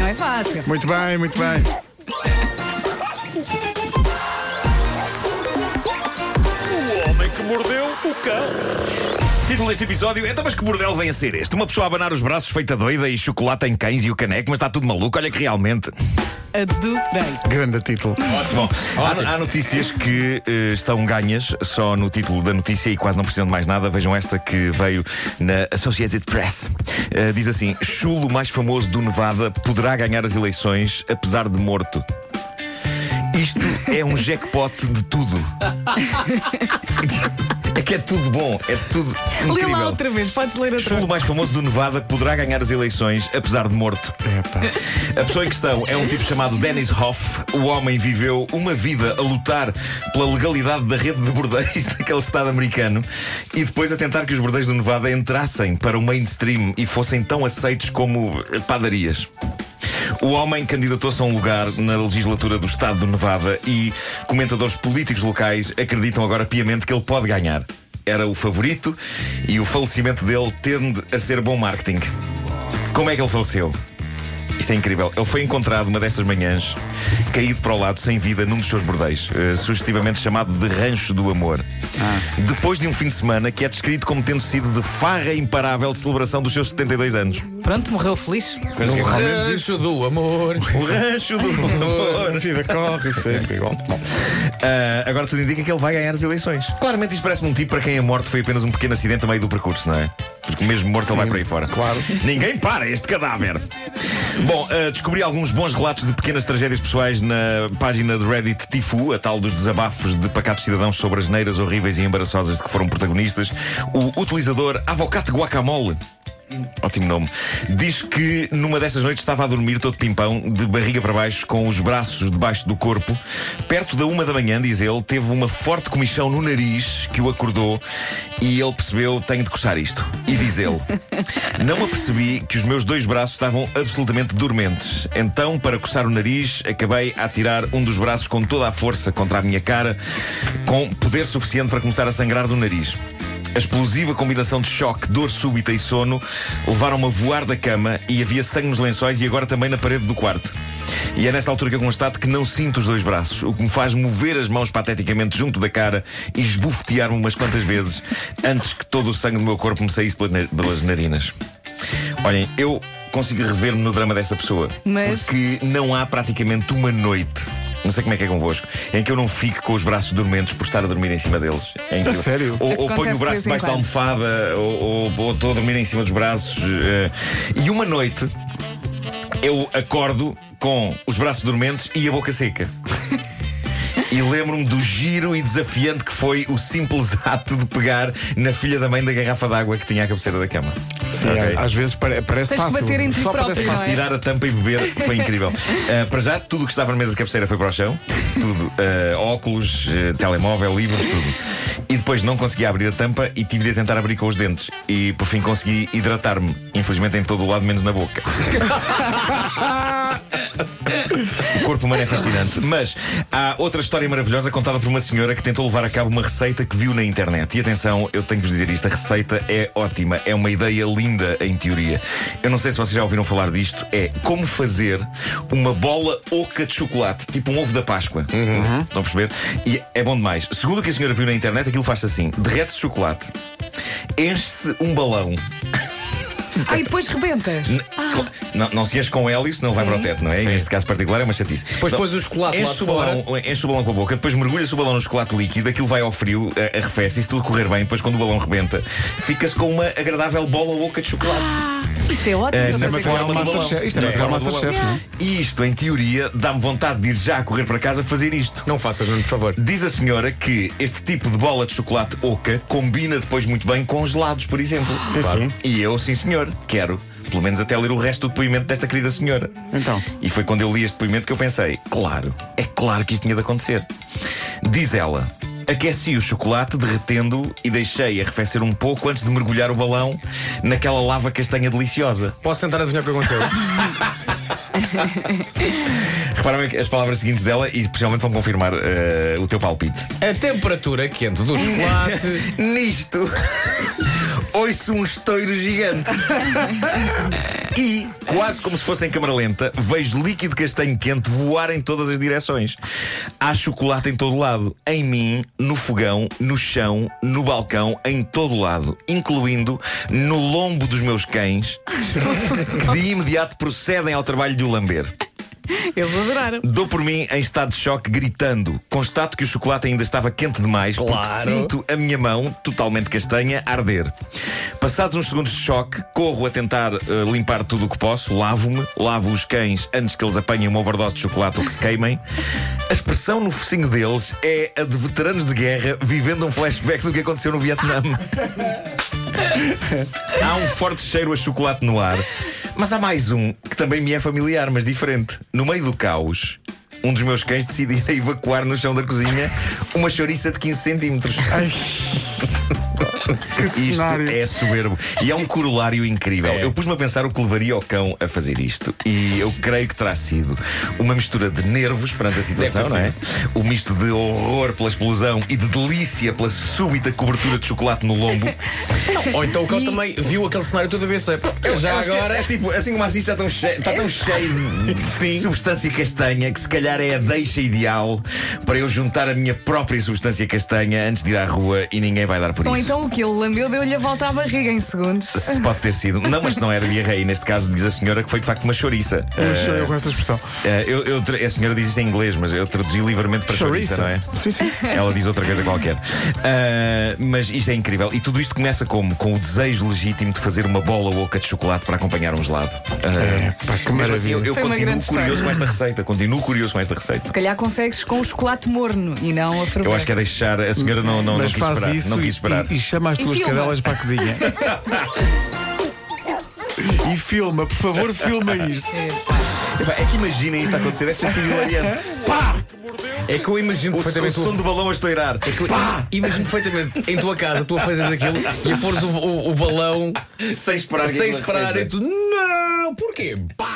Não é fácil. Muito bem, muito bem. O homem que mordeu o cão. Título deste episódio: Então, mas que bordel vem a ser este? Uma pessoa a abanar os braços feita doida e chocolate em cães e o caneco, mas está tudo maluco. Olha que realmente. Adorei. Grande título. Bom, há, há notícias que eh, estão ganhas só no título da notícia e quase não precisam de mais nada. Vejam esta que veio na Associated Press. Eh, diz assim: Chulo mais famoso do Nevada poderá ganhar as eleições apesar de morto. Isto é um jackpot de tudo. É que é tudo bom, é tudo Lê lá incrível. outra vez, podes ler outra Chulo vez. mais famoso do Nevada poderá ganhar as eleições apesar de morto. A pessoa em questão é um tipo chamado Dennis Hoff. O homem viveu uma vida a lutar pela legalidade da rede de bordéis daquele estado americano e depois a tentar que os bordéis do Nevada entrassem para o mainstream e fossem tão aceitos como padarias. O homem candidatou-se a um lugar na legislatura do estado do Nevada e comentadores políticos locais acreditam agora piamente que ele pode ganhar. Era o favorito e o falecimento dele tende a ser bom marketing. Como é que ele faleceu? Isto é incrível. Ele foi encontrado uma destas manhãs, caído para o lado, sem vida, num dos seus bordéis, eh, sugestivamente chamado de Rancho do Amor. Depois de um fim de semana que é descrito como tendo sido de farra imparável de celebração dos seus 72 anos. Pronto, morreu feliz. Coisa que acontece. Rancho do amor. O Rancho do Amor. A vida corre sempre igual. Ah, agora tudo indica que ele vai ganhar as eleições. Claramente isto parece-me um tipo para quem a morte foi apenas um pequeno acidente a meio do percurso, não é? Porque mesmo morto ele vai por aí fora. claro. Ninguém para este cadáver. Bom, ah, descobri alguns bons relatos de pequenas tragédias pessoais na página de Reddit Tifu, a tal dos desabafos de pacatos cidadãos sobre as neiras horríveis e embaraçosas de que foram protagonistas. O utilizador Avocate Guacamole. Ótimo nome. Diz que numa dessas noites estava a dormir todo pimpão, de barriga para baixo, com os braços debaixo do corpo. Perto da uma da manhã, diz ele, teve uma forte comichão no nariz que o acordou e ele percebeu: tenho de coçar isto. E diz ele: Não apercebi que os meus dois braços estavam absolutamente dormentes. Então, para coçar o nariz, acabei a atirar um dos braços com toda a força contra a minha cara, com poder suficiente para começar a sangrar do nariz. A explosiva combinação de choque, dor súbita e sono levaram-me a voar da cama e havia sangue nos lençóis e agora também na parede do quarto. E é nesta altura que eu constato que não sinto os dois braços, o que me faz mover as mãos pateticamente junto da cara e esbofetear-me umas quantas vezes antes que todo o sangue do meu corpo me saísse pelas narinas. Olhem, eu consigo rever-me no drama desta pessoa. Mas- Porque não há praticamente uma noite. Não sei como é que é convosco, em que eu não fique com os braços dormentes por estar a dormir em cima deles. É sério? Ou, ou ponho o braço debaixo da almofada, ou, ou, ou estou a dormir em cima dos braços. eh, e uma noite eu acordo com os braços dormentes e a boca seca. E lembro-me do giro e desafiante que foi o simples ato de pegar na filha da mãe da garrafa d'água que tinha à cabeceira da cama. Sim, Ok? Às vezes pare- parece Tens que fácil. bater em ti Só próprio, parece não é? fácil. Tirar a tampa e beber foi incrível. Ah, para já, tudo o que estava na mesa de cabeceira foi para o chão. Tudo. Ah, óculos, ah, telemóvel, livros, tudo. E depois não conseguia abrir a tampa e tive de tentar abrir com os dentes. E por fim consegui hidratar-me. Infelizmente em todo o lado, menos na boca. O corpo humano é fascinante. Mas há outra história maravilhosa contada por uma senhora que tentou levar a cabo uma receita que viu na internet. E atenção, eu tenho que vos dizer isto: a receita é ótima, é uma ideia linda em teoria. Eu não sei se vocês já ouviram falar disto. É como fazer uma bola oca de chocolate, tipo um ovo da Páscoa. Estão a perceber? E é bom demais. Segundo o que a senhora viu na internet, aquilo faz-se assim: derrete-se chocolate, enche-se um balão. Ah, e depois rebentas. N- cl- Não, não se enche com hélio, senão vai para o teto, não é? Neste caso particular é uma chatice. Depois pões o chocolate lá enche de o balão, enche o balão com a boca, depois mergulha-se o balão no chocolate líquido, aquilo vai ao frio, a- arrefece, e se tudo correr bem, depois quando o balão rebenta, fica-se com uma agradável bola oca de chocolate. Isso é ótimo. É, não na Masterchef. Isto é forma do Masterchef, não é? E isto, em teoria, dá-me vontade de ir já a correr para casa fazer isto. Não faças, Nuno, por favor. Diz a senhora que este tipo de bola de chocolate oca combina depois muito bem com gelados, por exemplo. Sim, sim. E eu, sim senhor, quero. Pelo menos até ler o resto do depoimento desta querida senhora. Então. E foi quando eu li este depoimento que eu pensei: claro, é claro que isto tinha de acontecer. Diz ela. Aqueci o chocolate derretendo e deixei arrefecer um pouco antes de mergulhar o balão naquela lava castanha deliciosa. Posso tentar adivinhar o que aconteceu? Repara as palavras seguintes dela e especialmente vão confirmar eh, o teu palpite. A temperatura quente do chocolate. Nisto, ouço um estouro gigante. E, quase como se fosse em câmara lenta, vejo líquido castanho quente voar em todas as direções. Há chocolate em todo lado. Em mim, no fogão, no chão, no balcão, em todo lado. Incluindo no lombo dos meus cães, que de imediato procedem ao trabalho de o lamber. Eles adoraram. Dou por mim em estado de choque, gritando. Constato que o chocolate ainda estava quente demais, Claro. porque sinto a minha mão, totalmente castanha, a arder. Passados uns segundos de choque, corro a tentar eh, limpar tudo o que posso, lavo-me, lavo os cães antes que eles apanhem uma overdose de chocolate ou que se queimem. A expressão no focinho deles é a de veteranos de guerra vivendo um flashback do que aconteceu no Vietnã. Há um forte cheiro a chocolate no ar. Mas há mais um que também me é familiar, mas diferente. No meio do caos, um dos meus cães decide ir evacuar no chão da cozinha uma chouriça de 15 centímetros. Que Isto cenário. é soberbo. E é um corolário incrível. Eu pus-me a pensar o que levaria o cão a fazer isto. E eu creio que terá sido uma mistura de nervos perante a situação, não é? O misto de horror pela explosão e de delícia pela súbita cobertura de chocolate no lombo. Ou então o cão também viu aquele cenário toda vez. Eu já Eu acho que agora. É, é tipo, assim como assim está tão cheio, está tão cheio de substância castanha que se calhar é a deixa ideal para eu juntar a minha própria substância castanha antes de ir à rua e ninguém vai dar por Ou isso. então o que ele lambeu deu-lhe a volta à barriga em segundos. Se pode ter sido. Não, mas não era diarreia. Neste caso, diz a senhora que foi de facto uma chouriça. Eu, Eh, eu gosto da expressão. eh, eu- eu a senhora diz isto em inglês, mas eu traduzi livremente para chouriça, não é? Sim, sim. Ela diz outra coisa qualquer. Ah, mas isto é incrível. E tudo isto começa como? Com o desejo legítimo de fazer uma bola oca de chocolate para acompanhar um gelado. Ah, É, pá, que assim, eu, maravilha. eu Foi uma continuo curioso história. com esta receita. Continuo curioso com esta receita. Se calhar consegues com o chocolate morno e não a ferver. Eu acho que é deixar. A senhora não, não, não quis esperar. isso não e, quis esperar. e- e chama as tuas. Cadelas para a cozinha. e filma, por favor, filma isto. Epá, É que imaginem isto a acontecer. Deve ter sido hilariante. Pá! É que eu imagino O, o perfeitamente. som do balão a estourar. É que eu imagino perfeitamente em tua casa, tu a fazeres aquilo e a pôres o, o- o balão Sem esperar que sem aquilo esperar e tu. Não! Porquê? Pá!